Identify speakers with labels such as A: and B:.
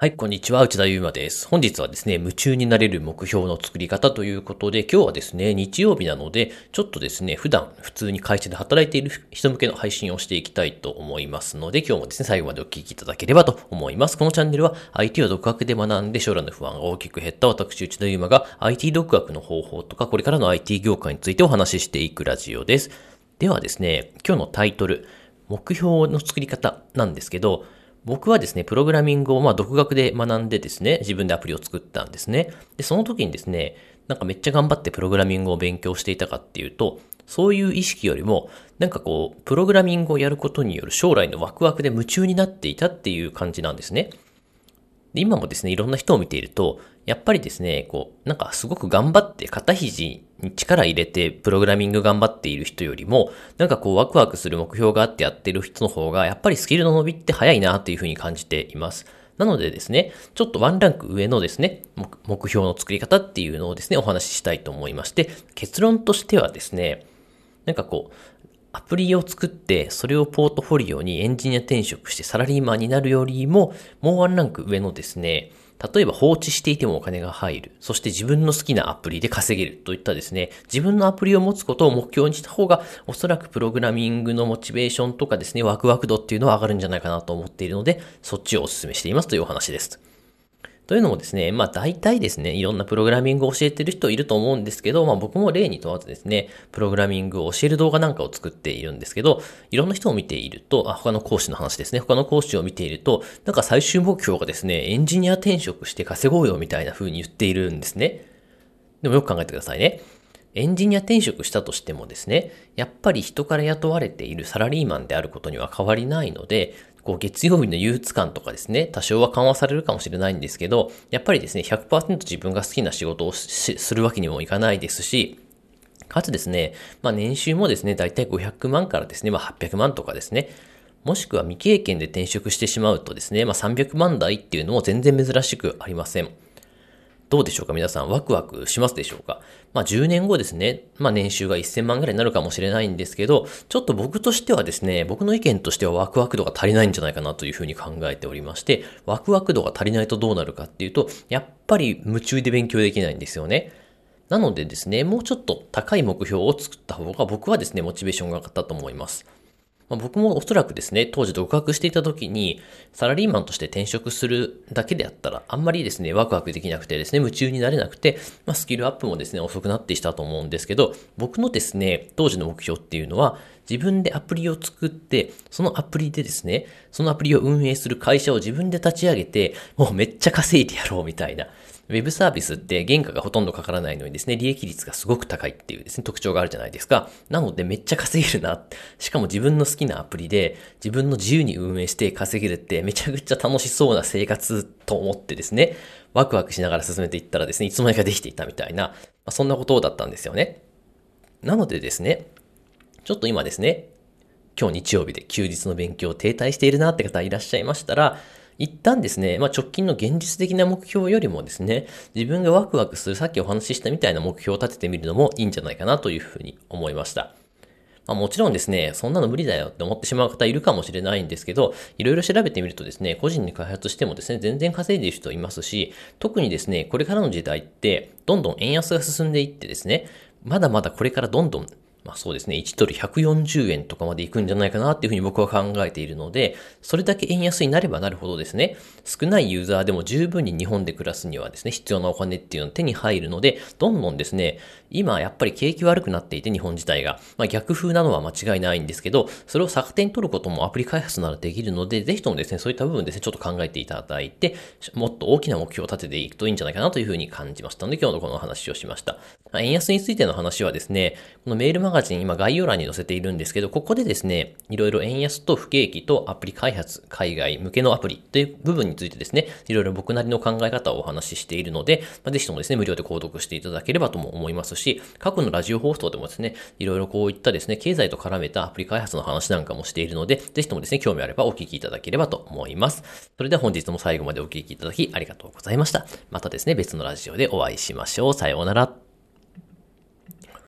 A: はい、こんにちは。内田祐馬です。本日はですね、夢中になれる目標の作り方ということで、今日はですね、日曜日なので、ちょっとですね、普段普通に会社で働いている人向けの配信をしていきたいと思いますので、今日もですね、最後までお聞きいただければと思います。このチャンネルは IT を独学で学んで将来の不安が大きく減った私、内田祐馬が IT 独学の方法とか、これからの IT 業界についてお話ししていくラジオです。ではですね、今日のタイトル、目標の作り方なんですけど、僕はですね、プログラミングをまあ独学で学んでですね、自分でアプリを作ったんですね。で、その時にですね、なんかめっちゃ頑張ってプログラミングを勉強していたかっていうと、そういう意識よりも、なんかこう、プログラミングをやることによる将来のワクワクで夢中になっていたっていう感じなんですね。で今もですね、いろんな人を見ていると、やっぱりですね、こう、なんかすごく頑張って肩肘に力入れてプログラミング頑張っている人よりも、なんかこうワクワクする目標があってやってる人の方が、やっぱりスキルの伸びって早いなっていうふうに感じています。なのでですね、ちょっとワンランク上のですね、目標の作り方っていうのをですね、お話ししたいと思いまして、結論としてはですね、なんかこう、アプリを作って、それをポートフォリオにエンジニア転職してサラリーマンになるよりも、もうワンランク上のですね、例えば放置していてもお金が入る。そして自分の好きなアプリで稼げるといったですね、自分のアプリを持つことを目標にした方が、おそらくプログラミングのモチベーションとかですね、ワクワク度っていうのは上がるんじゃないかなと思っているので、そっちをお勧めしていますというお話です。というのもですね、まあ大体ですね、いろんなプログラミングを教えてる人いると思うんですけど、まあ僕も例に問わずですね、プログラミングを教える動画なんかを作っているんですけど、いろんな人を見ていると、あ、他の講師の話ですね、他の講師を見ていると、なんか最終目標がですね、エンジニア転職して稼ごうよみたいな風に言っているんですね。でもよく考えてくださいね。エンジニア転職したとしてもですね、やっぱり人から雇われているサラリーマンであることには変わりないので、こう月曜日の憂鬱感とかですね、多少は緩和されるかもしれないんですけど、やっぱりですね、100%自分が好きな仕事をするわけにもいかないですし、かつですね、まあ年収もですね、だいたい500万からですね、まあ800万とかですね、もしくは未経験で転職してしまうとですね、まあ300万台っていうのも全然珍しくありません。どうでしょうか？皆さんワクワクしますでしょうか？まあ10年後ですね、まあ年収が1000万ぐらいになるかもしれないんですけど、ちょっと僕としてはですね、僕の意見としてはワクワク度が足りないんじゃないかなというふうに考えておりまして、ワクワク度が足りないとどうなるかっていうと、やっぱり夢中で勉強できないんですよね。なのでですね、もうちょっと高い目標を作った方が僕はですね、モチベーションが上がったと思います。まあ、僕もおそらくですね、当時独学していた時に、サラリーマンとして転職するだけであったら、あんまりですね、ワクワクできなくてですね、夢中になれなくて、まあ、スキルアップもですね、遅くなってきたと思うんですけど、僕のですね、当時の目標っていうのは、自分でアプリを作って、そのアプリでですね、そのアプリを運営する会社を自分で立ち上げて、もうめっちゃ稼いでやろうみたいな。ウェブサービスって原価がほとんどかからないのにですね、利益率がすごく高いっていうですね、特徴があるじゃないですか。なのでめっちゃ稼げるな。しかも自分の好きなアプリで自分の自由に運営して稼げるってめちゃくちゃ楽しそうな生活と思ってですね、ワクワクしながら進めていったらですね、いつの間にかできていたみたいな、まあ、そんなことだったんですよね。なのでですね、ちょっと今ですね、今日日曜日で休日の勉強を停滞しているなって方いらっしゃいましたら、一旦ですね、まあ、直近の現実的な目標よりもですね、自分がワクワクするさっきお話ししたみたいな目標を立ててみるのもいいんじゃないかなというふうに思いました。まあ、もちろんですね、そんなの無理だよって思ってしまう方いるかもしれないんですけど、いろいろ調べてみるとですね、個人に開発してもですね、全然稼いでいる人いますし、特にですね、これからの時代って、どんどん円安が進んでいってですね、まだまだこれからどんどんまあそうですね、1ドル140円とかまで行くんじゃないかなっていうふうに僕は考えているので、それだけ円安になればなるほどですね、少ないユーザーでも十分に日本で暮らすにはですね、必要なお金っていうのは手に入るので、どんどんですね、今やっぱり景気悪くなっていて日本自体が、まあ逆風なのは間違いないんですけど、それを逆手に取ることもアプリ開発ならできるので、ぜひともですね、そういった部分ですね、ちょっと考えていただいて、もっと大きな目標を立てていくといいんじゃないかなというふうに感じましたので、今日のこの話をしました。円安についての話はですね、このメールマガジン今概要欄に載せているんですけど、ここでですね、いろいろ円安と不景気とアプリ開発、海外向けのアプリという部分についてですね、いろいろ僕なりの考え方をお話ししているので、まあ、ぜひともですね、無料で購読していただければとも思いますし、過去のラジオ放送でもですね、いろいろこういったですね、経済と絡めたアプリ開発の話なんかもしているので、ぜひともですね、興味あればお聞きいただければと思います。それでは本日も最後までお聞きいただきありがとうございました。またですね、別のラジオでお会いしましょう。さようなら。